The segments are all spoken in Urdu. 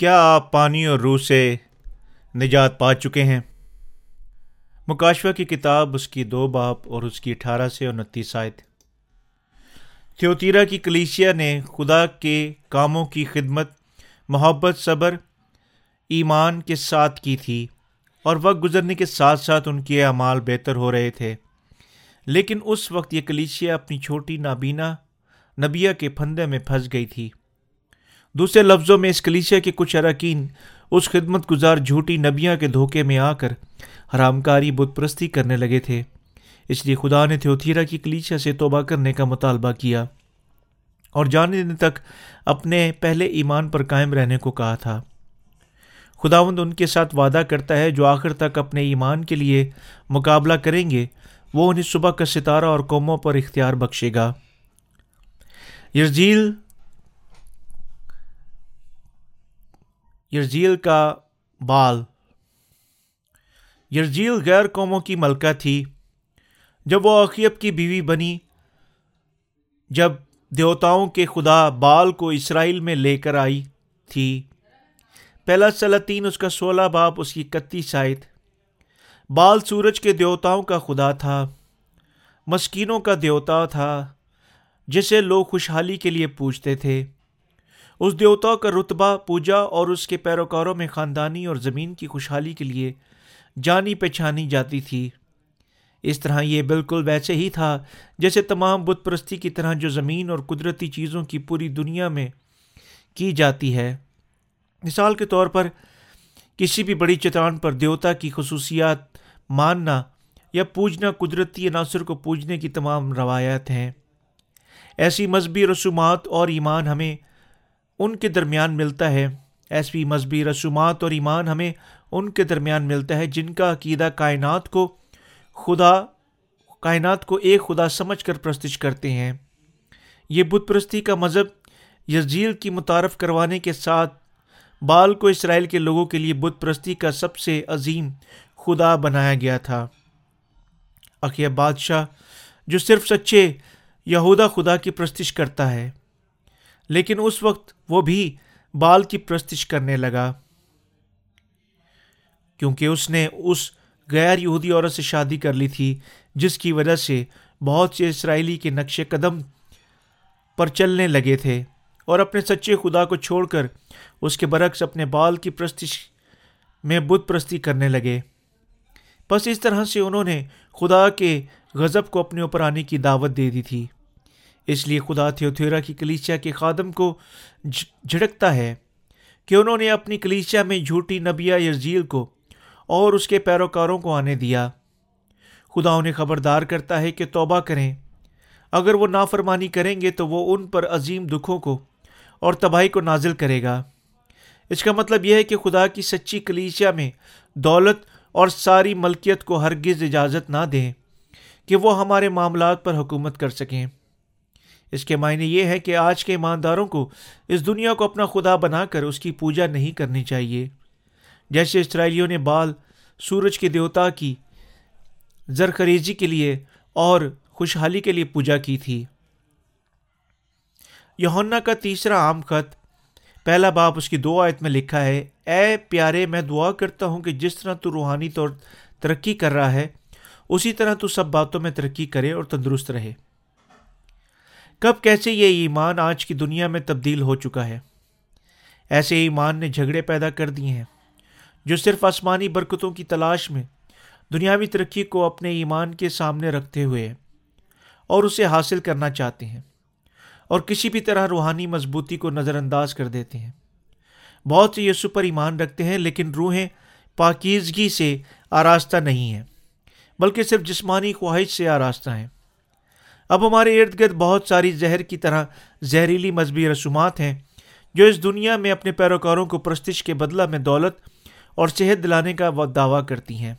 کیا آپ پانی اور روح سے نجات پا چکے ہیں؟ مکاشوہ کی کتاب، اس کی دو باپ اور اس کی اٹھارہ سے انتیس آیت۔ تھیوتیرا کی کلیشیا نے خدا کے کاموں کی خدمت، محبت، صبر، ایمان کے ساتھ کی تھی اور وقت گزرنے کے ساتھ ساتھ ان کے اعمال بہتر ہو رہے تھے۔ لیکن اس وقت یہ کلیشیا اپنی چھوٹی نابینا نبیا کے پھندے میں پھنس گئی تھی۔ دوسرے لفظوں میں اس کلیشیا کے کچھ اراکین اس خدمت گزار جھوٹی نبیاں کے دھوکے میں آ کر حرام کاری بت پرستی کرنے لگے تھے۔ اس لیے خدا نے تھیوتھیرا کی کلیچیا سے توبہ کرنے کا مطالبہ کیا اور جانے دن تک اپنے پہلے ایمان پر قائم رہنے کو کہا تھا۔ خداوند ان کے ساتھ وعدہ کرتا ہے جو آخر تک اپنے ایمان کے لیے مقابلہ کریں گے، وہ انہیں صبح کا ستارہ اور قوموں پر اختیار بخشے گا۔ یرزیل یرزیل کا بال۔ یرزیل غیر قوموں کی ملکہ تھی۔ جب وہ عقیب کی بیوی بنی، جب دیوتاؤں کے خدا بال کو اسرائیل میں لے کر آئی تھی۔ پہلا سلاطین اس کا سولہ باپ، اس کی کتی شاید بال سورج کے دیوتاؤں کا خدا تھا۔ مسکینوں کا دیوتا تھا، جسے لوگ خوشحالی کے لیے پوچھتے تھے۔ اس دیوتا کا رتبہ، پوجا اور اس کے پیروکاروں میں خاندانی اور زمین کی خوشحالی کے لیے جانی پہچانی جاتی تھی۔ اس طرح یہ بالکل ویسے ہی تھا جیسے تمام بت پرستی کی طرح جو زمین اور قدرتی چیزوں کی پوری دنیا میں کی جاتی ہے۔ مثال کے طور پر، کسی بھی بڑی چٹان پر دیوتا کی خصوصیات ماننا یا پوجنا قدرتی عناصر کو پوجنے کی تمام روایات ہیں۔ ایسی مذہبی رسومات اور ایمان ہمیں ان کے درمیان ملتا ہے۔ ایسی مذہبی رسومات اور ایمان ہمیں ان کے درمیان ملتا ہے جن کا عقیدہ کائنات کو خدا، کائنات کو ایک خدا سمجھ کر پرستش کرتے ہیں۔ یہ بت پرستی کا مذہب یزیل کی متعارف کروانے کے ساتھ بال کو اسرائیل کے لوگوں کے لیے بت پرستی کا سب سے عظیم خدا بنایا گیا تھا۔ عقیہ بادشاہ جو صرف سچے یہودا خدا کی پرستش کرتا ہے۔ لیکن اس وقت وہ بھی بال کی پرستش کرنے لگا۔ کیونکہ اس نے اس غیر یہودی عورت سے شادی کر لی تھی، جس کی وجہ سے بہت سے اسرائیلی کے نقش قدم پر چلنے لگے تھے اور اپنے سچے خدا کو چھوڑ کر اس کے برعکس اپنے بال کی پرستش میں بت پرستی کرنے لگے۔ بس اس طرح سے انہوں نے خدا کے غضب کو اپنے اوپر آنے کی دعوت دے دی تھی۔ اس لیے خدا تھیوتھیرا کی کلیچیا کے خادم کو جھڑکتا ہے کہ انہوں نے اپنی کلیچیا میں جھوٹی نبیا یزیل کو اور اس کے پیروکاروں کو آنے دیا۔ خدا انہیں خبردار کرتا ہے کہ توبہ کریں۔ اگر وہ نافرمانی کریں گے تو وہ ان پر عظیم دکھوں کو اور تباہی کو نازل کرے گا۔ اس کا مطلب یہ ہے کہ خدا کی سچی کلیچیا میں دولت اور ساری ملکیت کو ہرگز اجازت نہ دیں کہ وہ ہمارے معاملات پر حکومت کر سکیں۔ اس کے معنی یہ ہے کہ آج کے ایمانداروں کو اس دنیا کو اپنا خدا بنا کر اس کی پوجا نہیں کرنی چاہیے۔ جیسے اسرائیلیوں نے بال سورج کے دیوتا کی زرخریزی کے لیے اور خوشحالی کے لیے پوجا کی تھی۔ یونا کا تیسرا عام خط پہلا باپ اس کی دو آیت میں لکھا ہے، اے پیارے، میں دعا کرتا ہوں کہ جس طرح تو روحانی طور ترقی کر رہا ہے، اسی طرح تو سب باتوں میں ترقی کرے اور تندرست رہے۔ کب کیسے یہ ایمان آج کی دنیا میں تبدیل ہو چکا ہے؟ ایسے ایمان نے جھگڑے پیدا کر دیے ہیں، جو صرف آسمانی برکتوں کی تلاش میں دنیاوی ترقی کو اپنے ایمان کے سامنے رکھتے ہوئے اور اسے حاصل کرنا چاہتے ہیں اور کسی بھی طرح روحانی مضبوطی کو نظر انداز کر دیتے ہیں۔ بہت سے یسو پر ایمان رکھتے ہیں، لیکن روحیں پاکیزگی سے آراستہ نہیں ہیں، بلکہ صرف جسمانی خواہش سے آراستہ ہیں۔ اب ہمارے ارد گرد بہت ساری زہر کی طرح زہریلی مذہبی رسومات ہیں جو اس دنیا میں اپنے پیروکاروں کو پرستش کے بدلہ میں دولت اور صحت دلانے کا دعویٰ کرتی ہیں۔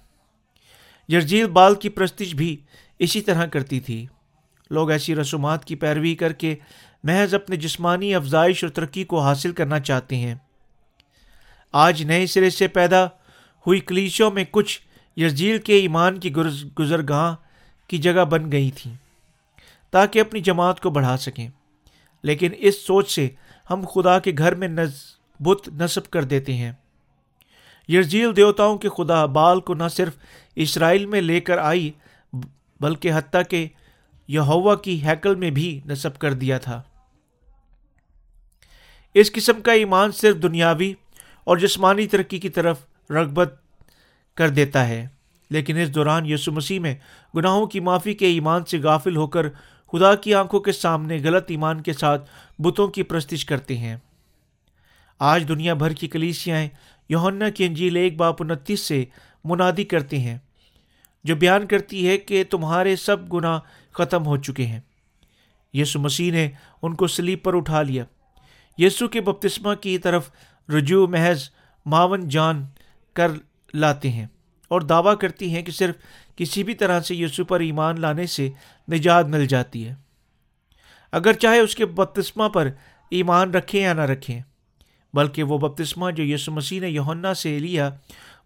یرجیل بال کی پرستش بھی اسی طرح کرتی تھی۔ لوگ ایسی رسومات کی پیروی کر کے محض اپنے جسمانی افزائش اور ترقی کو حاصل کرنا چاہتے ہیں۔ آج نئے سرے سے پیدا ہوئی کلیشوں میں کچھ یرجیل کے ایمان کی گزرگاہ کی جگہ بن گئی تھیں۔ تاکہ اپنی جماعت کو بڑھا سکیں۔ لیکن اس سوچ سے ہم خدا کے گھر میں بت نصب کر دیتے ہیں۔ یرزیل دیوتاؤں کے خدا بال کو نہ صرف اسرائیل میں لے کر آئی، بلکہ حتیٰ کہ یہوا کی ہیکل میں بھی نصب کر دیا تھا۔ اس قسم کا ایمان صرف دنیاوی اور جسمانی ترقی کی طرف رغبت کر دیتا ہے۔ لیکن اس دوران یسو مسیح میں گناہوں کی معافی کے ایمان سے غافل ہو کر خدا کی آنکھوں کے سامنے غلط ایمان کے ساتھ بتوں کی پرستش کرتے ہیں۔ آج دنیا بھر کی کلیسیاں یوہنا کی انجیل ایک باپ انتیس سے منادی کرتے ہیں، جو بیان کرتی ہے کہ تمہارے سب گناہ ختم ہو چکے ہیں۔ یسو مسیح نے ان کو سلیب پر اٹھا لیا۔ یسو کے بپتسمہ کی طرف رجوع محض معاون جان کر لاتے ہیں۔ اور دعویٰ کرتی ہیں کہ صرف کسی بھی طرح سے یسو پر ایمان لانے سے نجات مل جاتی ہے۔ اگر چاہے اس کے بپتسمہ پر ایمان رکھیں یا نہ رکھیں، بلکہ وہ بپتسمہ جو یسو مسیح نے یونا سے لیا،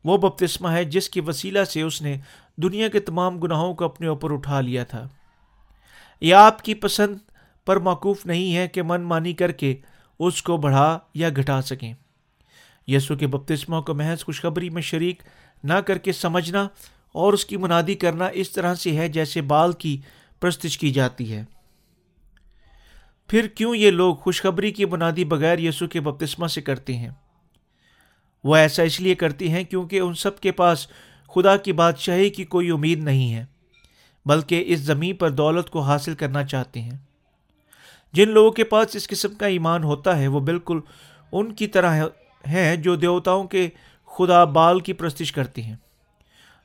وہ بپتسمہ ہے جس کی وسیلہ سے اس نے دنیا کے تمام گناہوں کو اپنے اوپر اٹھا لیا تھا۔ یہ آپ کی پسند پر موقوف نہیں ہے کہ من مانی کر کے اس کو بڑھا یا گھٹا سکیں۔ یسو کے بپتسموں کو محض خوشخبری میں شریک نہ کر کے سمجھنا اور اس کی منادی کرنا اس طرح سے ہے جیسے بال کی پرستش کی جاتی ہے۔ پھر کیوں یہ لوگ خوشخبری کی منادی بغیر یسو کے بپتسمہ سے کرتے ہیں؟ وہ ایسا اس لیے کرتی ہیں کیونکہ ان سب کے پاس خدا کی بادشاہی کی کوئی امید نہیں ہے، بلکہ اس زمین پر دولت کو حاصل کرنا چاہتے ہیں۔ جن لوگوں کے پاس اس قسم کا ایمان ہوتا ہے، وہ بالکل ان کی طرح ہیں جو دیوتاؤں کے خدا بال کی پرستش کرتے ہیں۔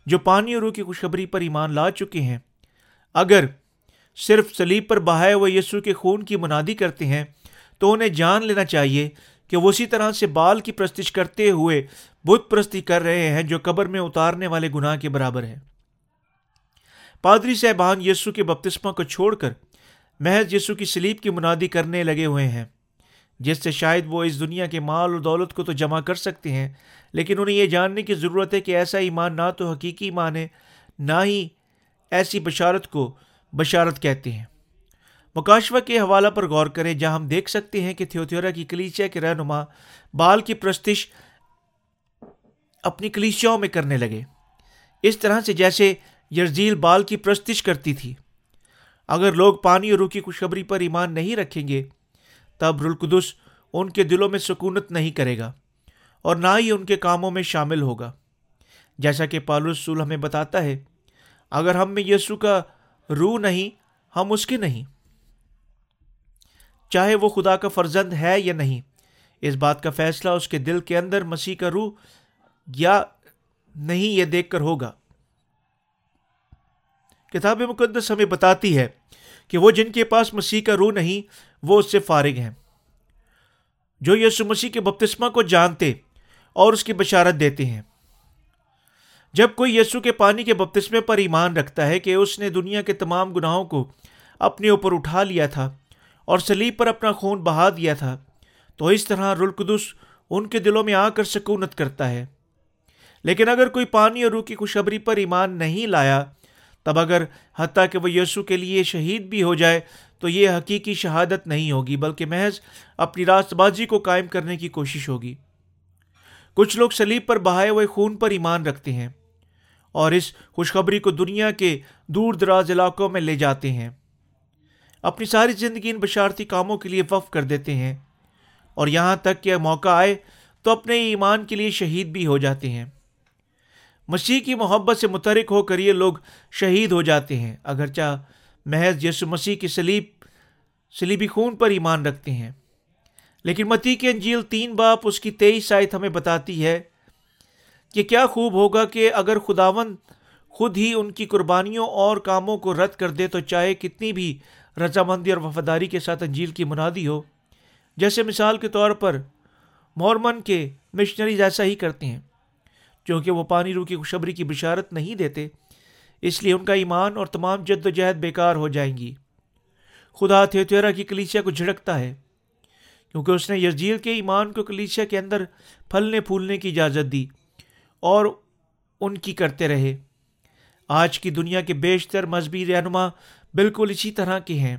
جو پانی اور روح کی خوشخبری پر ایمان لا چکے ہیں، اگر صرف سلیب پر بہائے ہوئے یسو کے خون کی منادی کرتے ہیں، تو انہیں جان لینا چاہیے کہ وہ اسی طرح سے بال کی پرستش کرتے ہوئے بت پرستی کر رہے ہیں جو قبر میں اتارنے والے گناہ کے برابر ہے پادری صاحبان یسو کے بپتسمہ کو چھوڑ کر محض یسو کی سلیب کی منادی کرنے لگے ہوئے ہیں۔ جس سے شاید وہ اس دنیا کے مال اور دولت کو تو جمع کر سکتے ہیں، لیکن انہیں یہ جاننے کی ضرورت ہے کہ ایسا ایمان نہ تو حقیقی ایمان ہے، نہ ہی ایسی بشارت کو بشارت کہتے ہیں۔ مکاشوہ کے حوالہ پر غور کریں، جہاں ہم دیکھ سکتے ہیں کہ تھیوتھیورا کی کلیچیا کے رہنما بال کی پرستش اپنی کلیچیاؤں میں کرنے لگے۔ اس طرح سے جیسے یرزیل بال کی پرستش کرتی تھی۔ اگر لوگ پانی اور روح کی خوشخبری پر ایمان نہیں رکھیں گے تب رلقدس ان کے دلوں میں سکونت نہیں کرے گا اور نہ ہی ان کے کاموں میں شامل ہوگا۔ جیسا کہ پالوسول ہمیں بتاتا ہے، اگر ہم میں یسو کا روح نہیں، ہم اس کے نہیں۔ چاہے وہ خدا کا فرزند ہے یا نہیں، اس بات کا فیصلہ اس کے دل کے اندر مسیح کا روح یا نہیں، یہ دیکھ کر ہوگا۔ کتاب مقدس ہمیں بتاتی ہے کہ وہ جن کے پاس مسیح کا روح نہیں وہ اس سے فارغ ہیں۔ جو یسو مسیح کے بپتسمہ کو جانتے اور اس کی بشارت دیتے ہیں۔ جب کوئی یسو کے پانی کے بپتسمے پر ایمان رکھتا ہے کہ اس نے دنیا کے تمام گناہوں کو اپنے اوپر اٹھا لیا تھا اور سلیب پر اپنا خون بہا دیا تھا، تو اس طرح رلقدس ان کے دلوں میں آ کر سکونت کرتا ہے۔ لیکن اگر کوئی پانی اور روح کی خوشبری پر ایمان نہیں لایا، تب اگر حتیٰ کہ وہ یسو کے لیے شہید بھی ہو جائے تو یہ حقیقی شہادت نہیں ہوگی، بلکہ محض اپنی راست بازی کو قائم کرنے کی کوشش ہوگی۔ کچھ لوگ سلیب پر بہائے ہوئے خون پر ایمان رکھتے ہیں اور اس خوشخبری کو دنیا کے دور دراز علاقوں میں لے جاتے ہیں۔ اپنی ساری زندگی ان بشارتی کاموں کے لیے وف کر دیتے ہیں اور یہاں تک کہ موقع آئے تو اپنے ایمان کے لیے شہید بھی ہو جاتے ہیں۔ مسیح کی محبت سے متحرک ہو کر یہ لوگ شہید ہو جاتے ہیں، اگرچہ محض یسو مسیح کی سلیب سلیبی خون پر ایمان رکھتے ہیں۔ لیکن متی کی انجیل تین باپ اس کی تیئیس آیت ہمیں بتاتی ہے کہ کیا خوب ہوگا کہ اگر خداون خود ہی ان کی قربانیوں اور کاموں کو رد کر دے تو چاہے کتنی بھی رضامندی اور وفاداری کے ساتھ انجیل کی منادی ہو۔ جیسے مثال کے طور پر مورمن کے مشنریز ایسا ہی کرتے ہیں کیونکہ وہ پانی رو کی خوشبری کی بشارت نہیں دیتے۔ اس لیے ان کا ایمان اور تمام جد و جہد بیکار ہو جائیں گی۔ خدا تھیوتیرا کی کلیچیا کو جھڑکتا ہے، کیونکہ اس نے یزیر کے ایمان کو کلیچیا کے اندر پھلنے پھولنے کی اجازت دی اور ان کی کرتے رہے۔ آج کی دنیا کے بیشتر مذہبی رہنما بالکل اسی طرح کے ہیں،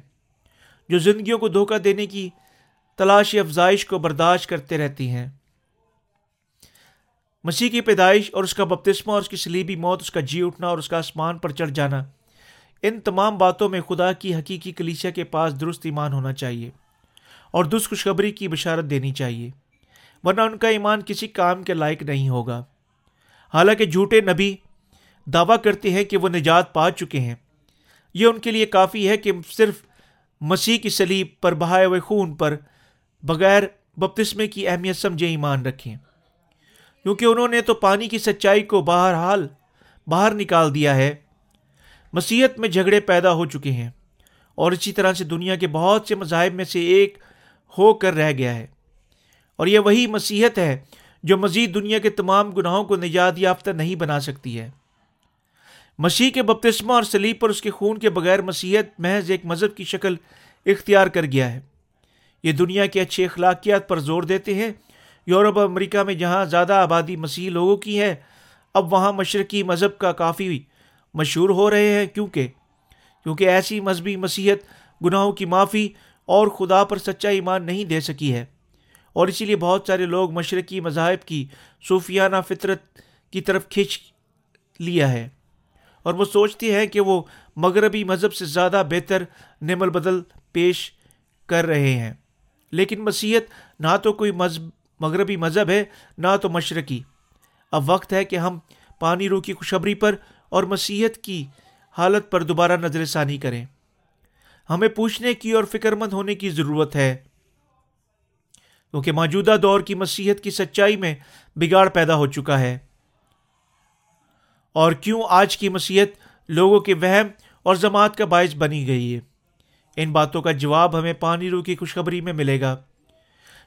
جو زندگیوں کو دھوکہ دینے کی تلاش افزائش کو برداشت کرتے رہتی ہیں۔ مسیح کی پیدائش اور اس کا بپتسمہ اور اس کی سلیبی موت، اس کا جی اٹھنا اور اس کا آسمان پر چڑھ جانا۔ ان تمام باتوں میں خدا کی حقیقی کلیسیا کے پاس درست ایمان ہونا چاہیے اور درست خوشخبری کی بشارت دینی چاہیے، ورنہ ان کا ایمان کسی کام کے لائق نہیں ہوگا۔ حالانکہ جھوٹے نبی دعویٰ کرتے ہیں کہ وہ نجات پا چکے ہیں۔ یہ ان کے لیے کافی ہے کہ صرف مسیح کی سلیب پر بہائے ہوئے خون پر بغیر بپتسمے کی اہمیت سمجھے ایمان رکھیں۔ کیونکہ انہوں نے تو پانی کی سچائی کو باہر حال باہر نکال دیا ہے۔ مسیحت میں جھگڑے پیدا ہو چکے ہیں اور اسی طرح سے دنیا کے بہت سے مذاہب میں سے ایک ہو کر رہ گیا ہے۔ اور یہ وہی مسیحت ہے جو مزید دنیا کے تمام گناہوں کو نجات یافتہ نہیں بنا سکتی ہے۔ مسیح کے بپتسمہ اور سلیب پر اس کے خون کے بغیر مسیحت محض ایک مذہب کی شکل اختیار کر گیا ہے۔ یہ دنیا کے اچھے اخلاقیات پر زور دیتے ہیں یورپ اور امریکہ میں جہاں زیادہ آبادی مسیحی لوگوں کی ہے، اب وہاں مشرقی مذہب کا کافی مشہور ہو رہے ہیں۔ کیونکہ؟ کیونکہ ایسی مذہبی مسیحت گناہوں کی معافی اور خدا پر سچا ایمان نہیں دے سکی ہے۔ اور اسی لیے بہت سارے لوگ مشرقی مذاہب کی صوفیانہ فطرت کی طرف کھینچ لیا ہے۔ اور وہ سوچتے ہیں کہ وہ مغربی مذہب سے زیادہ بہتر نعم البدل پیش کر رہے ہیں۔ لیکن مسیحت نہ تو کوئی مذہب مغربی مذہب ہے، نہ تو مشرقی۔ اب وقت ہے کہ ہم پانی رو کی خوشبری پر اور مسیحت کی حالت پر دوبارہ نظر ثانی کریں۔ ہمیں پوچھنے کی اور فکر مند ہونے کی ضرورت ہے۔ کیونکہ موجودہ دور کی مسیحت کی سچائی میں بگاڑ پیدا ہو چکا ہے۔ اور کیوں آج کی مسیحت لوگوں کے وہم اور جماعت کا باعث بنی گئی ہے؟ ان باتوں کا جواب ہمیں پانی رو کی خوشخبری میں ملے گا۔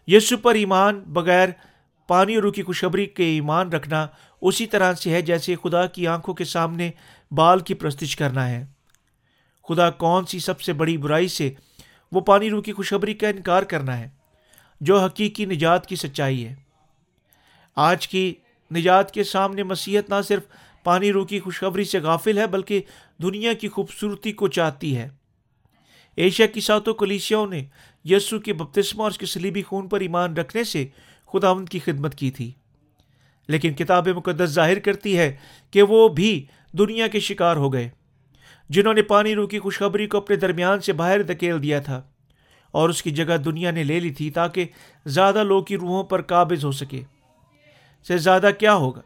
یسو پر ایمان بغیر پانی رو کی خوشخبری کے ایمان رکھنا اسی طرح سے ہے جیسے خدا کی آنکھوں کے سامنے بال کی پرستش کرنا ہے۔ خدا کون سی سب سے بڑی برائی سے وہ پانی رو کی خوشخبری کا انکار کرنا ہے، جو حقیقی نجات کی سچائی ہے۔ آج کی نجات کے سامنے مسیحت نہ صرف پانی رو کی خوشخبری سے غافل ہے، بلکہ دنیا کی خوبصورتی کو چاہتی ہے۔ ایشیا کی ساتوں کلیسیاؤں نے یسو کے بپتسمہ اور اس کے سلیبی خون پر ایمان رکھنے سے خداوند کی خدمت کی تھی۔ لیکن کتاب مقدس ظاہر کرتی ہے کہ وہ بھی دنیا کے شکار ہو گئے، جنہوں نے پانی رو کی خوشخبری کو اپنے درمیان سے باہر دھکیل دیا تھا، اور اس کی جگہ دنیا نے لے لی تھی تاکہ زیادہ لوگ کی روحوں پر قابض ہو سکے۔ سے زیادہ کیا ہوگا؟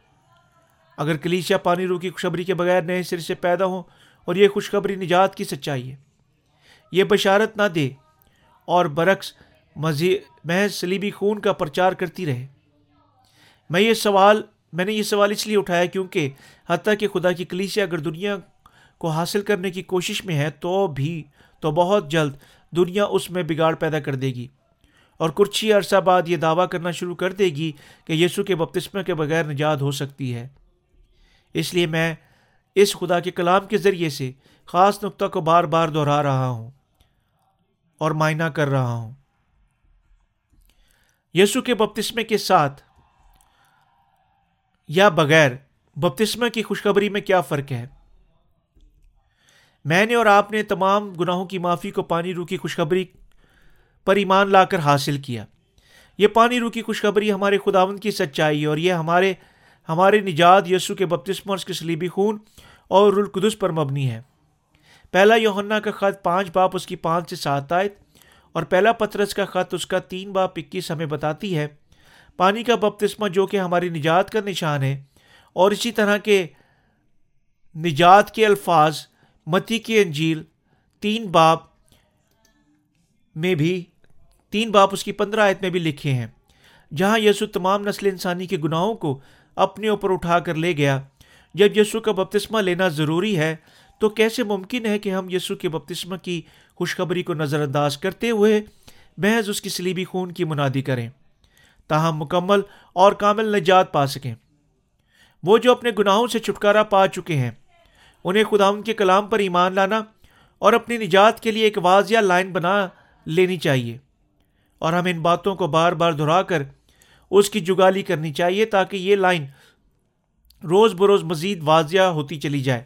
اگر کلیشیا پانی رو کی خوشخبری کے بغیر نئے سر سے پیدا ہوں اور یہ خوشخبری نجات کی سچائی ہے، یہ بشارت نہ دے اور برعکس مزید محض سلیبی خون کا پرچار کرتی رہے۔ میں یہ سوال، میں نے یہ سوال اس لیے اٹھایا کیونکہ حتیٰ کہ خدا کی کلیسیا اگر دنیا کو حاصل کرنے کی کوشش میں ہے تو بھی، تو بہت جلد دنیا اس میں بگاڑ پیدا کر دے گی۔ اور کچھ ہی عرصہ بعد یہ دعویٰ کرنا شروع کر دے گی کہ یسو کے بپتسمہ کے بغیر نجات ہو سکتی ہے۔ اس لیے میں اس خدا کے کلام کے ذریعے سے خاص نقطہ کو بار بار دہرا رہا ہوں۔ اور معائنہ کر رہا ہوں۔ یسو کے بپتسمے کے ساتھ، یا بغیر بپتسمہ کی خوشخبری میں کیا فرق ہے؟ میں نے اور آپ نے تمام گناہوں کی معافی کو پانی رو کی خوشخبری پر ایمان لا کر حاصل کیا۔ یہ پانی رو کی خوشخبری ہمارے خداون کی سچائی اور یہ ہمارے ہمارے نجات یسو کے بپتسم اور اس کے سلیبی خون اور رلقدس پر مبنی ہے۔ پہلا یوہنا کا خط پانچ باپ اس کی پانچ سے سات آئے اور پہلا پترس کا خط اس کا تین باپ اکیس ہمیں بتاتی ہے۔ پانی کا بپتسمہ جو کہ ہماری نجات کا نشان ہے، اور اسی طرح کے نجات کے الفاظ، متی کی انجیل، تین باپ میں بھی، تین باپ اس کی پندرہ آیت میں بھی لکھے ہیں۔ جہاں یسو تمام نسل انسانی کے گناہوں کو اپنے اوپر اٹھا کر لے گیا، جب یسو کا بپتسمہ لینا ضروری ہے تو کیسے ممکن ہے کہ ہم یسو کے بپتسمہ کی خوشخبری کو نظر انداز کرتے ہوئے محض اس کی سلیبی خون کی منادی کریں؟ تاہم مکمل اور کامل نجات پا سکیں۔ وہ جو اپنے گناہوں سے چھٹکارا پا چکے ہیں، انہیں خدا ان کے کلام پر ایمان لانا اور اپنی نجات کے لیے ایک واضح لائن بنا لینی چاہیے اور ہم ان باتوں کو بار بار دہرا کر اس کی جگالی کرنی چاہیے تاکہ یہ لائن روز بروز مزید واضح ہوتی چلی جائے۔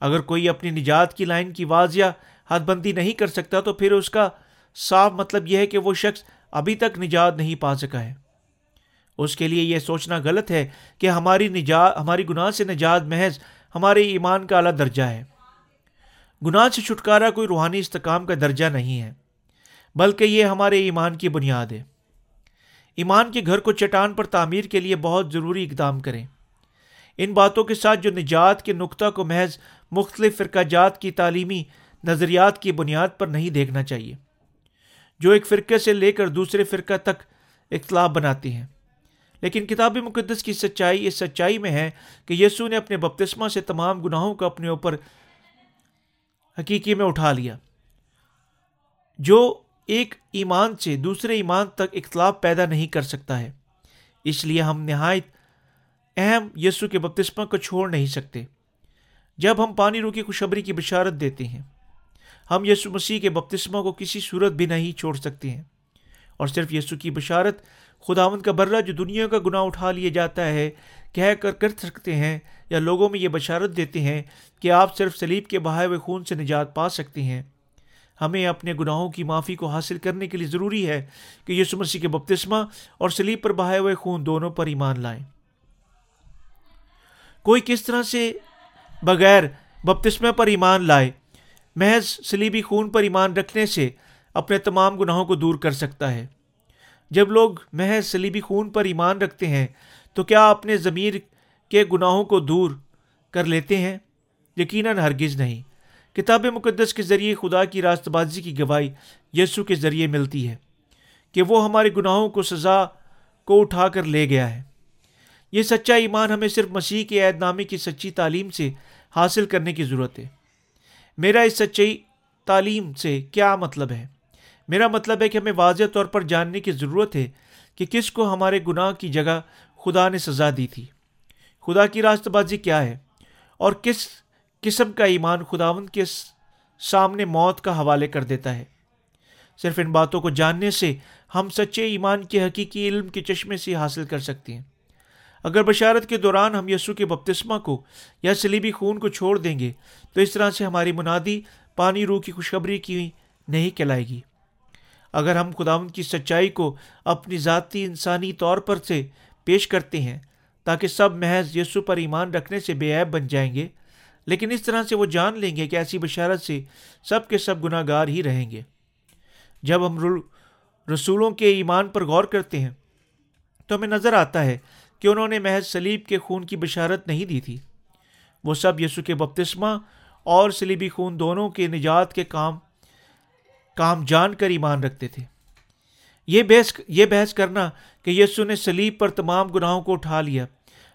اگر کوئی اپنی نجات کی لائن کی واضح حد بندی نہیں کر سکتا تو پھر اس کا صاف مطلب یہ ہے کہ وہ شخص ابھی تک نجات نہیں پا سکا ہے۔ اس کے لیے یہ سوچنا غلط ہے کہ ہماری نجات، ہماری گناہ سے نجات محض ہمارے ایمان کا اعلیٰ درجہ ہے۔ گناہ سے چھٹکارا کوئی روحانی استقام کا درجہ نہیں ہے، بلکہ یہ ہمارے ایمان کی بنیاد ہے۔ ایمان کے گھر کو چٹان پر تعمیر کے لیے بہت ضروری اقدام کریں۔ ان باتوں کے ساتھ جو نجات کے نقطہ کو محض مختلف فرقہ جات کی تعلیمی نظریات کی بنیاد پر نہیں دیکھنا چاہیے۔ جو ایک فرقے سے لے کر دوسرے فرقہ تک اختلاف بناتی ہیں۔ لیکن کتاب مقدس کی سچائی اس سچائی میں ہے کہ یسو نے اپنے بپتسمہ سے تمام گناہوں کو اپنے اوپر حقیقی میں اٹھا لیا۔ جو ایک ایمان سے دوسرے ایمان تک اختلاف پیدا نہیں کر سکتا ہے۔ اس لیے ہم نہایت اہم یسو کے بپتسمہ کو چھوڑ نہیں سکتے۔ جب ہم پانی روکی خوشبری کی بشارت دیتے ہیں۔ ہم یسو مسیح کے بپتسمہ کو کسی صورت بھی نہیں چھوڑ سکتے ہیں۔ اور صرف یسو کی بشارت خداون کا برہ جو دنیا کا گناہ اٹھا لیا جاتا ہے، کہہ کر کر سکتے ہیں یا لوگوں میں یہ بشارت دیتے ہیں کہ آپ صرف سلیب کے بہائے ہوئے خون سے نجات پا سکتے ہیں۔ ہمیں اپنے گناہوں کی معافی کو حاصل کرنے کے لیے ضروری ہے کہ یسو مسیح کے بپتسمہ اور سلیب پر بہائے ہوئے خون دونوں پر ایمان لائیں۔ کوئی کس طرح سے بغیر بپتسمہ پر ایمان لائے، محض سلیبی خون پر ایمان رکھنے سے اپنے تمام گناہوں کو دور کر سکتا ہے۔ جب لوگ محض سلیبی خون پر ایمان رکھتے ہیں، تو کیا اپنے ضمیر کے گناہوں کو دور کر لیتے ہیں؟ یقیناً ہرگز نہیں۔ کتاب مقدس کے ذریعے خدا کی راست بازی کی گواہی یسو کے ذریعے ملتی ہے کہ وہ ہمارے گناہوں کو سزا کو اٹھا کر لے گیا ہے۔ یہ سچا ایمان ہمیں صرف مسیح کے عید نامے کی سچی تعلیم سے حاصل کرنے کی ضرورت ہے۔ میرا اس سچی تعلیم سے کیا مطلب ہے؟ میرا مطلب ہے کہ ہمیں واضح طور پر جاننے کی ضرورت ہے کہ کس کو ہمارے گناہ کی جگہ خدا نے سزا دی تھی۔ خدا کی راست بازی کیا ہے؟ اور کس قسم کا ایمان خداون کے سامنے موت کا حوالے کر دیتا ہے؟ صرف ان باتوں کو جاننے سے ہم سچے ایمان کے حقیقی علم کے چشمے سے حاصل کر سکتے ہیں۔ اگر بشارت کے دوران ہم یسو کے بپتسمہ کو یا سلیبی خون کو چھوڑ دیں گے، تو اس طرح سے ہماری منادی پانی روح کی خوشخبری کی نہیں کہلائے گی۔ اگر ہم خداون کی سچائی کو اپنی ذاتی انسانی طور پر سے پیش کرتے ہیں، تاکہ سب محض یسو پر ایمان رکھنے سے بے عیب بن جائیں گے، لیکن اس طرح سے وہ جان لیں گے کہ ایسی بشارت سے سب کے سب گناہ گار ہی رہیں گے۔ جب ہم رسولوں کے ایمان پر غور کرتے ہیں، تو ہمیں نظر آتا ہے کہ انہوں نے محض سلیب کے خون کی بشارت نہیں دی تھی۔ وہ سب یسو کے بپتسمہ اور سلیبی خون دونوں کے نجات کے کام کام جان کر ایمان رکھتے تھے۔ یہ بحث یہ بحث کرنا کہ یسو نے سلیب پر تمام گناہوں کو اٹھا لیا،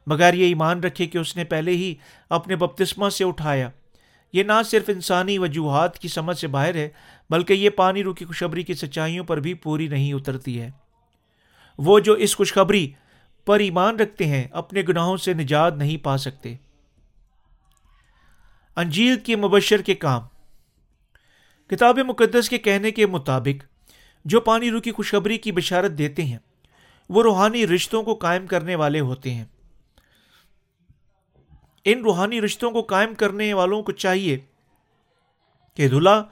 مگر یہ ایمان رکھے کہ اس نے پہلے ہی اپنے بپتسمہ سے اٹھایا۔ یہ نہ صرف انسانی وجوہات کی سمجھ سے باہر ہے، بلکہ یہ پانی رو کی خوشخبری کی سچائیوں پر بھی پوری نہیں اترتی ہے۔ وہ جو اس خوشخبری پر ایمان رکھتے ہیں، اپنے گناہوں سے نجات نہیں پا سکتے۔ انجیل کے مبشر کے کام۔ کتاب مقدس کے کہنے کے مطابق، جو پانی رو کی خوشخبری کی بشارت دیتے ہیں، وہ روحانی رشتوں کو قائم کرنے والے ہوتے ہیں۔ ان روحانی رشتوں کو قائم کرنے والوں کو چاہیے کہ دلہا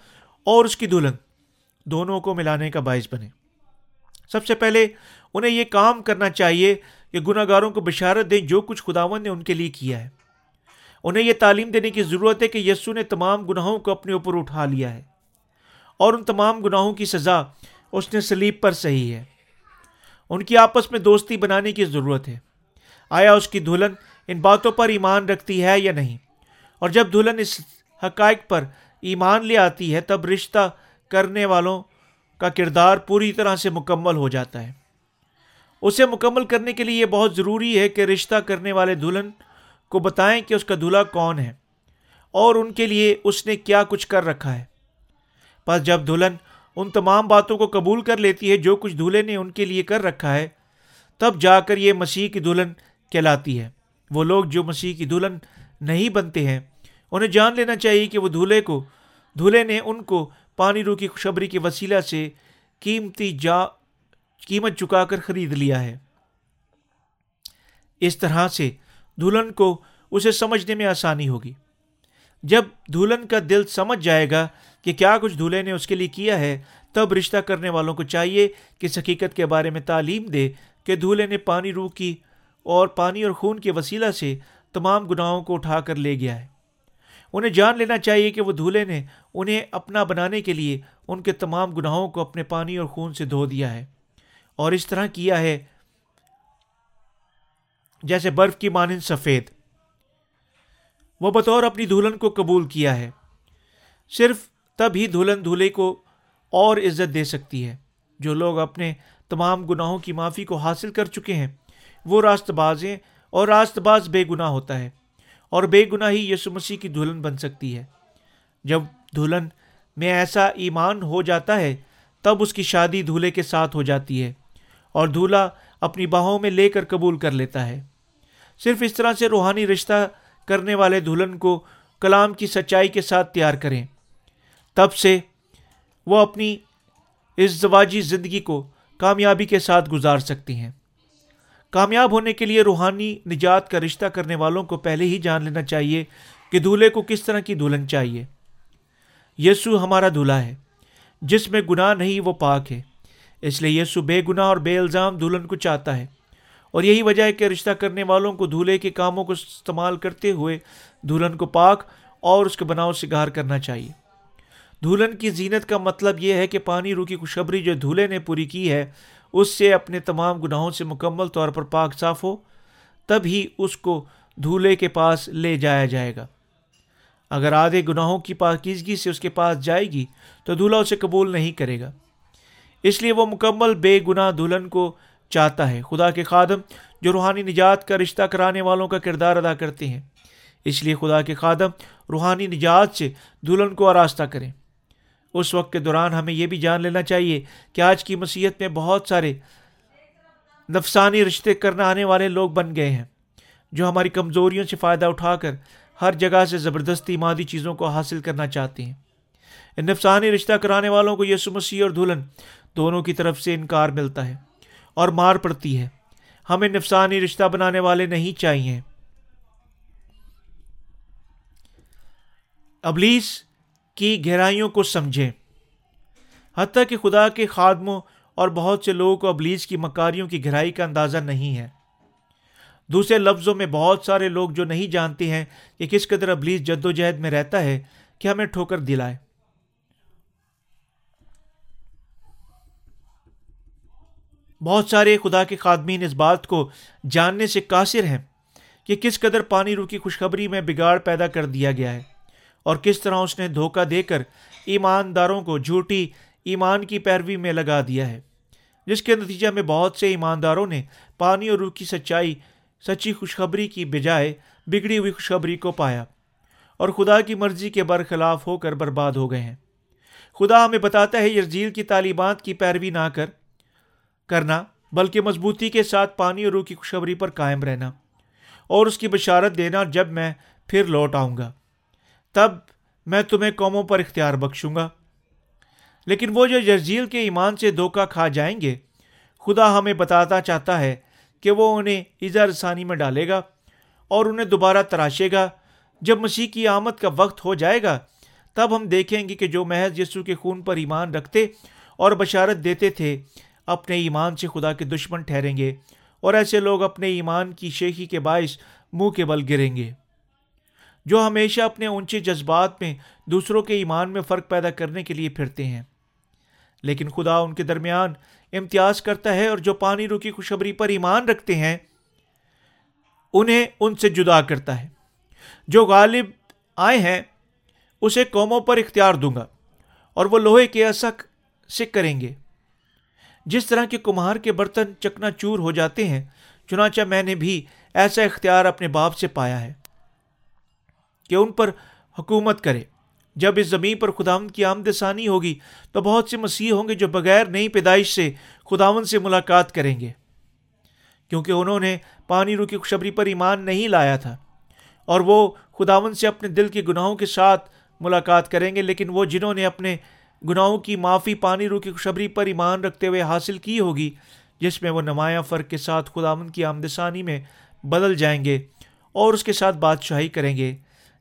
اور اس کی دلہن دونوں کو ملانے کا باعث بنے۔ سب سے پہلے انہیں یہ کام کرنا چاہیے کہ گناہ گاروں کو بشارت دیں جو کچھ خداون نے ان کے لیے کیا ہے۔ انہیں یہ تعلیم دینے کی ضرورت ہے کہ یسو نے تمام گناہوں کو اپنے اوپر اٹھا لیا ہے اور ان تمام گناہوں کی سزا اس نے سلیب پر صحیح ہے۔ ان کی آپس میں دوستی بنانے کی ضرورت ہے۔ آیا اس کی دلہن ان باتوں پر ایمان رکھتی ہے یا نہیں؟ اور جب دلہن اس حقائق پر ایمان لے آتی ہے، تب رشتہ کرنے والوں کا کردار پوری طرح سے مکمل ہو جاتا ہے۔ اسے مکمل کرنے کے لیے یہ بہت ضروری ہے کہ رشتہ کرنے والے دلہن کو بتائیں کہ اس کا دلہا کون ہے اور ان کے لیے اس نے کیا کچھ کر رکھا ہے۔ بس جب دلہن ان تمام باتوں کو قبول کر لیتی ہے جو کچھ دولہے نے ان کے لیے کر رکھا ہے، تب جا کر یہ مسیح کی دلہن کہلاتی ہے۔ وہ لوگ جو مسیح کی دلہن نہیں بنتے ہیں، انہیں جان لینا چاہیے کہ وہ دولہے کو دولہے نے ان کو پانی رو کی خوشبری کے وسیلہ سے قیمتی جا قیمت چکا کر خرید لیا ہے۔ اس طرح سے دلہن کو اسے سمجھنے میں آسانی ہوگی۔ جب دلہن کا دل سمجھ جائے گا کہ کیا کچھ دولہے نے اس کے لیے کیا ہے، تب رشتہ کرنے والوں کو چاہیے کہ اس حقیقت کے بارے میں تعلیم دے کہ دھولے نے پانی روح کی اور پانی اور خون کے وسیلہ سے تمام گناہوں کو اٹھا کر لے گیا ہے۔ انہیں جان لینا چاہیے کہ وہ دھولے نے انہیں اپنا بنانے کے لیے ان کے تمام گناہوں کو اپنے پانی اور خون سے دھو دیا ہے۔ اور اس طرح کیا ہے۔ جیسے برف کی مانند سفید۔ وہ بطور اپنی دلہن کو قبول کیا ہے۔ صرف تب ہی دلہن دھولے کو اور عزت دے سکتی ہے۔ جو لوگ اپنے تمام گناہوں کی معافی کو حاصل کر چکے ہیں، وہ راست باز ہیں اور راست باز بے گناہ ہوتا ہے اور بے گناہ ہی یسو مسیح کی دلہن بن سکتی ہے۔ جب دلہن میں ایسا ایمان ہو جاتا ہے، تب اس کی شادی دھولے کے ساتھ ہو جاتی ہے۔ اور دھولا اپنی باہوں میں لے کر قبول کر لیتا ہے۔ صرف اس طرح سے روحانی رشتہ کرنے والے دلہن کو کلام کی سچائی کے ساتھ تیار کریں۔ تب سے وہ اپنی اس زواجی زندگی کو کامیابی کے ساتھ گزار سکتی ہیں۔ کامیاب ہونے کے لیے روحانی نجات کا رشتہ کرنے والوں کو پہلے ہی جان لینا چاہیے کہ دولہے کو کس طرح کی دلہن چاہیے۔ یسو ہمارا دلہا ہے، جس میں گناہ نہیں وہ پاک ہے۔ اس لیے یسو بے گناہ اور بے الزام دلہن کو چاہتا ہے۔ اور یہی وجہ ہے کہ رشتہ کرنے والوں کو دھولے کے کاموں کو استعمال کرتے ہوئے دلہن کو پاک اور اس کے بناؤ سے کرنا چاہیے۔ دلہن کی زینت کا مطلب یہ ہے کہ پانی رو کی خوشبری جو دھولے نے پوری کی ہے، اس سے اپنے تمام گناہوں سے مکمل طور پر پاک صاف ہو، تب ہی اس کو دھولے کے پاس لے جایا جائے گا۔ اگر آدھے گناہوں کی پاکیزگی سے اس کے پاس جائے گی، تو دھولا اسے قبول نہیں کرے گا۔ اس لیے وہ مکمل بے گناہ دلہن کو چاہتا ہے۔ خدا کے خادم جو روحانی نجات کا رشتہ کرانے والوں کا کردار ادا کرتے ہیں، اس لیے خدا کے خادم روحانی نجات سے دلہن کو آراستہ کریں۔ اس وقت کے دوران ہمیں یہ بھی جان لینا چاہیے کہ آج کی مصیحت میں بہت سارے نفسانی رشتے کرنے آنے والے لوگ بن گئے ہیں، جو ہماری کمزوریوں سے فائدہ اٹھا کر ہر جگہ سے زبردستی مادی چیزوں کو حاصل کرنا چاہتے ہیں۔ ان نفسانی رشتہ کرانے والوں کو یسو مسیح اور دلہن دونوں کی طرف سے انکار ملتا ہے اور مار پڑتی ہے۔ ہمیں نفسانی رشتہ بنانے والے نہیں چاہیے۔ ابلیس کی گہرائیوں کو سمجھیں۔ حتیٰ کہ خدا کے خادموں اور بہت سے لوگوں کو ابلیس کی مکاریوں کی گہرائی کا اندازہ نہیں ہے۔ دوسرے لفظوں میں بہت سارے لوگ جو نہیں جانتے ہیں کہ کس قدر ابلیس جد و جہد میں رہتا ہے، کہ ہمیں ٹھوکر دلائے۔ بہت سارے خدا کے خادمین اس بات کو جاننے سے قاصر ہیں کہ کس قدر پانی رو کی خوشخبری میں بگاڑ پیدا کر دیا گیا ہے اور کس طرح اس نے دھوکہ دے کر ایمانداروں کو جھوٹی ایمان کی پیروی میں لگا دیا ہے، جس کے نتیجہ میں بہت سے ایمانداروں نے پانی اور روح کی سچائی، سچی خوشخبری کی بجائے بگڑی ہوئی خوشخبری کو پایا اور خدا کی مرضی کے برخلاف ہو کر برباد ہو گئے ہیں۔ خدا ہمیں بتاتا ہے یرزیل کی تعلیمات کی پیروی نہ کر کرنا، بلکہ مضبوطی کے ساتھ پانی اور روح کی خوشخبری پر قائم رہنا اور اس کی بشارت دینا جب میں پھر لوٹ آؤں گا۔ تب میں تمہیں قوموں پر اختیار بخشوں گا۔ لیکن وہ جو جرزیل کے ایمان سے دھوکہ کھا جائیں گے، خدا ہمیں بتاتا چاہتا ہے کہ وہ انہیں ایزا رسانی میں ڈالے گا اور انہیں دوبارہ تراشے گا۔ جب مسیح کی آمد کا وقت ہو جائے گا، تب ہم دیکھیں گے کہ جو محض یسو کے خون پر ایمان رکھتے اور بشارت دیتے تھے اپنے ایمان سے خدا کے دشمن ٹھہریں گے اور ایسے لوگ اپنے ایمان کی شیخی کے باعث منہ کے بل گریں گے۔ جو ہمیشہ اپنے اونچے جذبات میں دوسروں کے ایمان میں فرق پیدا کرنے کے لیے پھرتے ہیں۔ لیکن خدا ان کے درمیان امتیاز کرتا ہے اور جو پانی رو کی خوشبری پر ایمان رکھتے ہیں، انہیں ان سے جدا کرتا ہے۔ جو غالب آئے ہیں، اسے قوموں پر اختیار دوں گا اور وہ لوہے کے اصق سے کریں گے۔ جس طرح کے کمہار کے برتن چکنا چور ہو جاتے ہیں، چنانچہ میں نے بھی ایسا اختیار اپنے باپ سے پایا ہے کہ ان پر حکومت کرے۔ جب اس زمین پر خداون کی آمد ثانی ہوگی، تو بہت سے مسیح ہوں گے جو بغیر نئی پیدائش سے خداون سے ملاقات کریں گے۔ کیونکہ انہوں نے پانی رو کی خوشبری پر ایمان نہیں لایا تھا، اور وہ خداون سے اپنے دل کے گناہوں کے ساتھ ملاقات کریں گے، لیکن وہ جنہوں نے اپنے گناہوں کی معافی پانی رو کی خوشبری پر ایمان رکھتے ہوئے حاصل کی ہوگی، جس میں وہ نمایاں فرق کے ساتھ خداون کی آمد ثانی میں بدل جائیں گے اور اس کے ساتھ بادشاہی کریں گے۔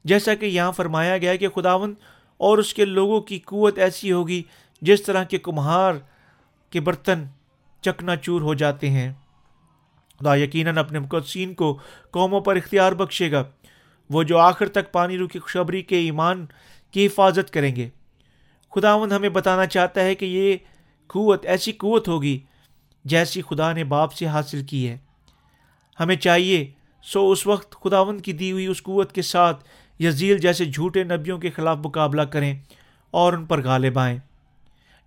جیسا کہ یہاں فرمایا گیا کہ خداون اور اس کے لوگوں کی قوت ایسی ہوگی جس طرح کے کمہار کے برتن چکنا چور ہو جاتے ہیں۔ خدا یقیناً اپنے مقدسین کو قوموں پر اختیار بخشے گا۔ وہ جو آخر تک پانی رو کی خوشبری کے ایمان کی حفاظت کریں گے۔ خداوند ہمیں بتانا چاہتا ہے کہ یہ قوت ایسی قوت ہوگی جیسی خدا نے باپ سے حاصل کی ہے۔ ہمیں چاہیے سو اس وقت خداوند کی دی ہوئی اس قوت کے ساتھ یزیل جیسے جھوٹے نبیوں کے خلاف مقابلہ کریں اور ان پر غالب آئیں،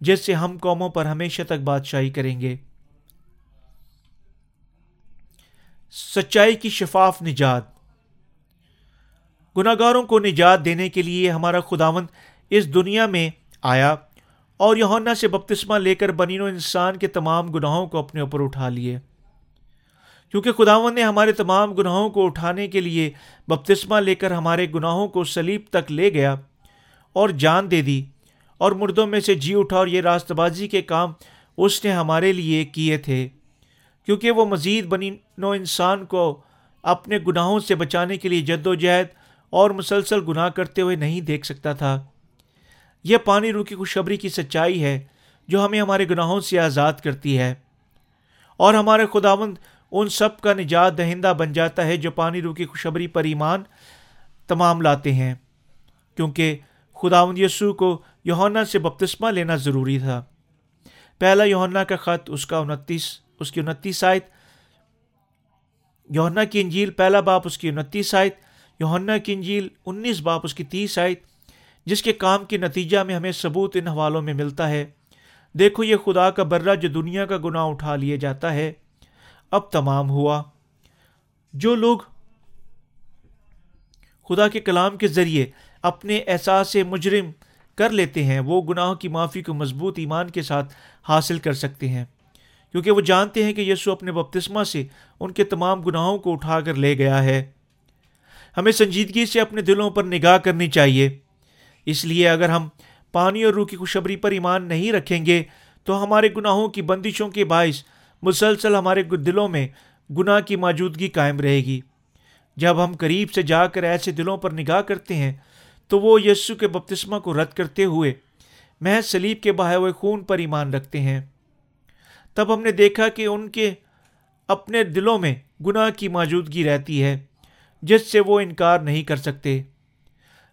جس سے ہم قوموں پر ہمیشہ تک بادشاہی کریں گے۔ سچائی کی شفاف نجات۔ گناہ گاروں کو نجات دینے کے لیے ہمارا خداوند اس دنیا میں آیا اور یونا سے بپتسمہ لے کر بنین و انسان کے تمام گناہوں کو اپنے اوپر اٹھا لیے۔ کیونکہ خداون نے ہمارے تمام گناہوں کو اٹھانے کے لیے بپتسمہ لے کر ہمارے گناہوں کو سلیب تک لے گیا اور جان دے دی اور مردوں میں سے جی اٹھا اور یہ راست بازی کے کام اس نے ہمارے لیے کیے تھے۔ کیونکہ وہ مزید بنی نو انسان کو اپنے گناہوں سے بچانے کے لیے جد و جہد اور مسلسل گناہ کرتے ہوئے نہیں دیکھ سکتا تھا۔ یہ پانی رو کی خوشبری کی سچائی ہے جو ہمیں ہمارے گناہوں سے آزاد کرتی ہے۔ اور ہمارے خداوند ان سب کا نجات دہندہ بن جاتا ہے جو پانی رو کی خوشبری پر ایمان تمام لاتے ہیں، کیونکہ خداوند یسوع کو یونا سے بپتسمہ لینا ضروری تھا۔ پہلا یونا کا خط اس کا انتیس، اس کی انتیس آیت۔ یونا کی انجیل، پہلا باپ اس کی انتیس آیت۔ یونا کی انجیل، انیس باپ اس کی تیس آیت۔ جس کے کام کے نتیجہ میں ہمیں ثبوت ان حوالوں میں ملتا ہے۔ دیکھو، یہ خدا کا برہ جو دنیا کا گناہ اٹھا لیا جاتا ہے، اب تمام ہوا۔ جو لوگ خدا کے کلام کے ذریعے اپنے احساس مجرم کر لیتے ہیں، وہ گناہوں کی معافی کو مضبوط ایمان کے ساتھ حاصل کر سکتے ہیں۔ کیونکہ وہ جانتے ہیں کہ یسو اپنے بپتسمہ سے ان کے تمام گناہوں کو اٹھا کر لے گیا ہے۔ ہمیں سنجیدگی سے اپنے دلوں پر نگاہ کرنی چاہیے۔ اس لیے اگر ہم پانی اور روح کی خوشبری پر ایمان نہیں رکھیں گے، تو ہمارے گناہوں کی بندشوں کے باعث مسلسل ہمارے دلوں میں گناہ کی موجودگی قائم رہے گی۔ جب ہم قریب سے جا کر ایسے دلوں پر نگاہ کرتے ہیں، تو وہ یسو کے بپتسمہ کو رد کرتے ہوئے محض سلیب کے بہائے ہوئے خون پر ایمان رکھتے ہیں۔ تب ہم نے دیکھا کہ ان کے اپنے دلوں میں گناہ کی موجودگی رہتی ہے، جس سے وہ انکار نہیں کر سکتے۔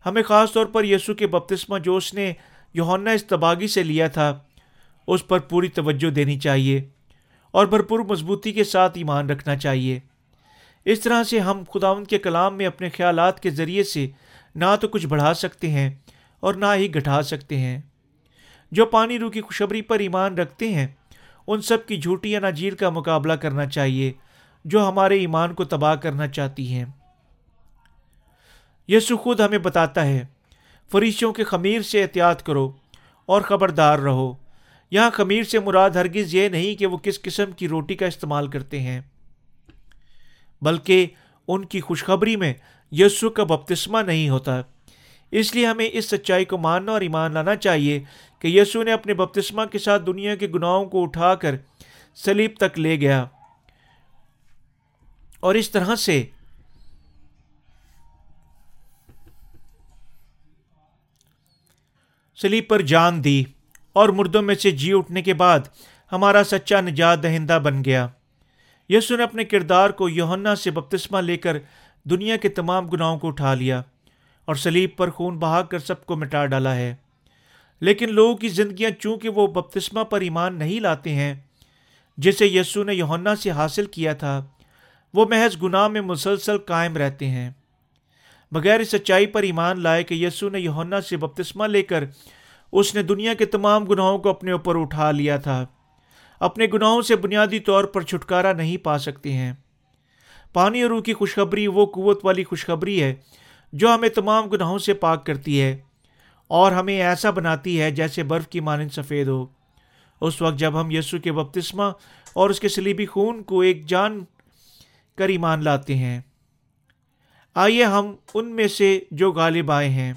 ہمیں خاص طور پر یسو کے بپتسمہ جو اس نے یونا استباغی سے لیا تھا، اس پر پوری توجہ دینی چاہیے اور بھرپور مضبوطی کے ساتھ ایمان رکھنا چاہیے۔ اس طرح سے ہم خداون کے کلام میں اپنے خیالات کے ذریعے سے نہ تو کچھ بڑھا سکتے ہیں اور نہ ہی گھٹا سکتے ہیں۔ جو پانی رو کی خوشبری پر ایمان رکھتے ہیں، ان سب کی جھوٹی یا ناجیل کا مقابلہ کرنا چاہیے جو ہمارے ایمان کو تباہ کرنا چاہتی ہیں۔ یسو خود ہمیں بتاتا ہے فریشوں کے خمیر سے احتیاط کرو اور خبردار رہو۔ یہاں خمیر سے مراد ہرگز یہ نہیں کہ وہ کس قسم کی روٹی کا استعمال کرتے ہیں، بلکہ ان کی خوشخبری میں یسو کا بپتسمہ نہیں ہوتا۔ اس لیے ہمیں اس سچائی کو ماننا اور ایمان لانا چاہیے کہ یسو نے اپنے بپتسمہ کے ساتھ دنیا کے گناہوں کو اٹھا کر سلیب تک لے گیا۔ اور اس طرح سے سلیب پر جان دی اور مردوں میں سے جی اٹھنے کے بعد ہمارا سچا نجات دہندہ بن گیا۔ یسو نے اپنے کردار کو یوہنا سے بپتسمہ لے کر دنیا کے تمام گناہوں کو اٹھا لیا اور سلیب پر خون بہا کر سب کو مٹا ڈالا ہے۔ لیکن لوگوں کی زندگیاں چونکہ وہ بپتسمہ پر ایمان نہیں لاتے ہیں، جسے یسو نے یونا سے حاصل کیا تھا، وہ محض گناہ میں مسلسل قائم رہتے ہیں۔ بغیر سچائی پر ایمان لائے کہ یسو نے یونا سے بپتسمہ لے کر اس نے دنیا کے تمام گناہوں کو اپنے اوپر اٹھا لیا تھا۔ اپنے گناہوں سے بنیادی طور پر چھٹکارا نہیں پا سکتے ہیں۔ پانی اور روح کی خوشخبری وہ قوت والی خوشخبری ہے جو ہمیں تمام گناہوں سے پاک کرتی ہے اور ہمیں ایسا بناتی ہے جیسے برف کی مانند سفید ہو۔ اس وقت جب ہم یسو کے بپتسمہ اور اس کے سلیبی خون کو ایک جان کر ایمان لاتے ہیں۔ آئیے ہم ان میں سے جو غالب آئے ہیں۔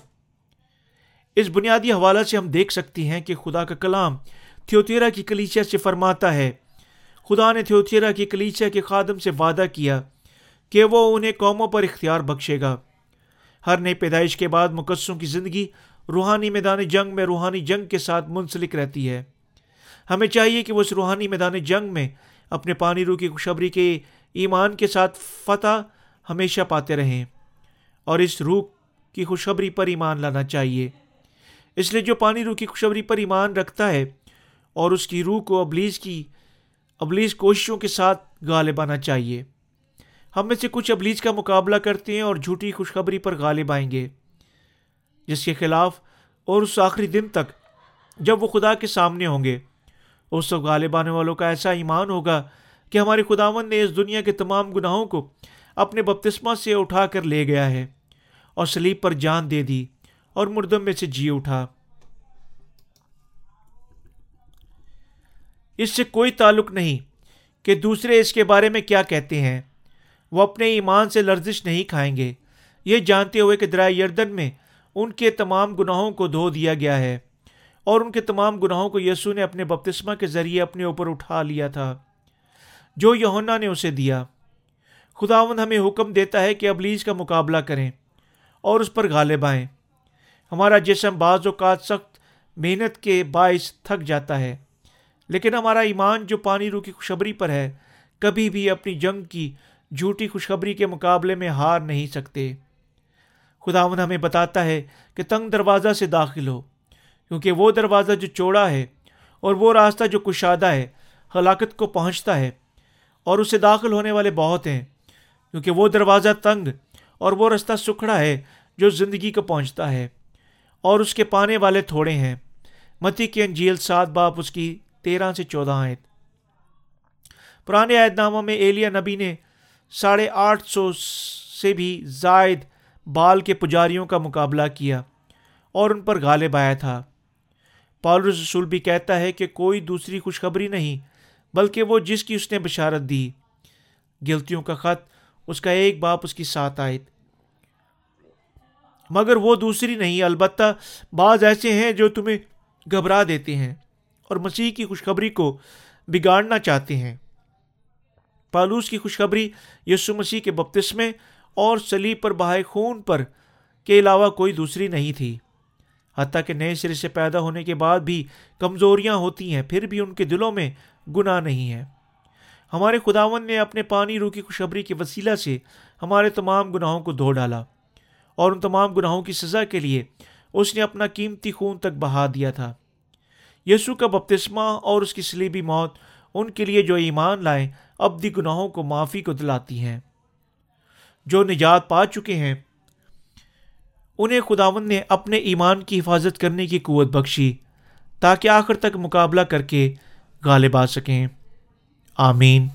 اس بنیادی حوالہ سے ہم دیکھ سکتے ہیں کہ خدا کا کلام تھیوتیرا کی کلیچیا سے فرماتا ہے۔ خدا نے تھیوتیرا کی کلیچیا کے خادم سے وعدہ کیا کہ وہ انہیں قوموں پر اختیار بخشے گا۔ ہر نئی پیدائش کے بعد مقصوں کی زندگی روحانی میدان جنگ میں روحانی جنگ کے ساتھ منسلک رہتی ہے۔ ہمیں چاہیے کہ وہ اس روحانی میدان جنگ میں اپنے پانی رو کی خوشبری کے ایمان کے ساتھ فتح ہمیشہ پاتے رہیں اور اس روح کی خوشخبری پر ایمان لانا چاہیے۔ اس لیے جو پانی روح کی خوشخبری پر ایمان رکھتا ہے اور اس کی روح کو ابلیز کی ابلیز کوششوں کے ساتھ غالب آنا چاہیے۔ ہم میں سے کچھ ابلیز کا مقابلہ کرتے ہیں اور جھوٹی خوشخبری پر غالب آئیں گے۔ جس کے خلاف اور اس آخری دن تک جب وہ خدا کے سامنے ہوں گے، اس وقت غالب آنے والوں کا ایسا ایمان ہوگا کہ ہمارے خداون نے اس دنیا کے تمام گناہوں کو اپنے بپتسمہ سے اٹھا کر لے گیا ہے اور سلیب پر جان دے دی اور مردم میں سے جی اٹھا۔ اس سے کوئی تعلق نہیں کہ دوسرے اس کے بارے میں کیا کہتے ہیں۔ وہ اپنے ایمان سے لرزش نہیں کھائیں گے۔ یہ جانتے ہوئے کہ درائے یردن میں ان کے تمام گناہوں کو دھو دیا گیا ہے اور ان کے تمام گناہوں کو یسو نے اپنے بپتسمہ کے ذریعے اپنے اوپر اٹھا لیا تھا۔ جو یونا نے اسے دیا۔ خداون ہمیں حکم دیتا ہے کہ ابلیز کا مقابلہ کریں اور اس پر غالب آئیں۔ ہمارا جسم بعض اوقات سخت محنت کے باعث تھک جاتا ہے، لیکن ہمارا ایمان جو پانی رو کی خوشبری پر ہے، کبھی بھی اپنی جنگ کی جھوٹی خوشخبری کے مقابلے میں ہار نہیں سکتے۔ خداون ہمیں بتاتا ہے کہ تنگ دروازہ سے داخل ہو، کیونکہ وہ دروازہ جو چوڑا ہے اور وہ راستہ جو کشادہ ہے، ہلاکت کو پہنچتا ہے اور اسے داخل ہونے والے بہت ہیں۔ کیونکہ وہ دروازہ تنگ اور وہ رستہ سکھڑا ہے جو زندگی کو پہنچتا ہے اور اس کے پانے والے تھوڑے ہیں۔ متی کی انجیل سات باپ اس کی تیرہ سے چودہ آیت۔ پرانے عہد نامہ میں ایلیا نبی نے ساڑھے آٹھ سو سے بھی زائد بال کے پجاریوں کا مقابلہ کیا اور ان پر غالب آیا تھا۔ پال رسول بھی کہتا ہے کہ کوئی دوسری خوشخبری نہیں، بلکہ وہ جس کی اس نے بشارت دی۔ گلتیوں کا خط اس کا ایک باپ اس کی ساتھ آئے مگر وہ دوسری نہیں، البتہ بعض ایسے ہیں جو تمہیں گھبرا دیتے ہیں اور مسیح کی خوشخبری کو بگاڑنا چاہتے ہیں۔ پالوس کی خوشخبری یسو مسیح کے بپتسمے اور سلیب پر بہائے خون پر کے علاوہ کوئی دوسری نہیں تھی۔ حتیٰ کہ نئے سرے سے پیدا ہونے کے بعد بھی کمزوریاں ہوتی ہیں، پھر بھی ان کے دلوں میں گناہ نہیں ہے ہمارے خداون نے اپنے پانی روح کی خوشبری کے وسیلہ سے ہمارے تمام گناہوں کو دھو ڈالا اور ان تمام گناہوں کی سزا کے لیے اس نے اپنا قیمتی خون تک بہا دیا تھا۔ یسو کا بپتسمہ اور اس کی سلیبی موت ان کے لیے جو ایمان لائیں ابدی گناہوں کو معافی کو دلاتی ہیں۔ جو نجات پا چکے ہیں، انہیں خداون نے اپنے ایمان کی حفاظت کرنے کی قوت بخشی تاکہ آخر تک مقابلہ کر کے غالب آ سکیں۔ آمین۔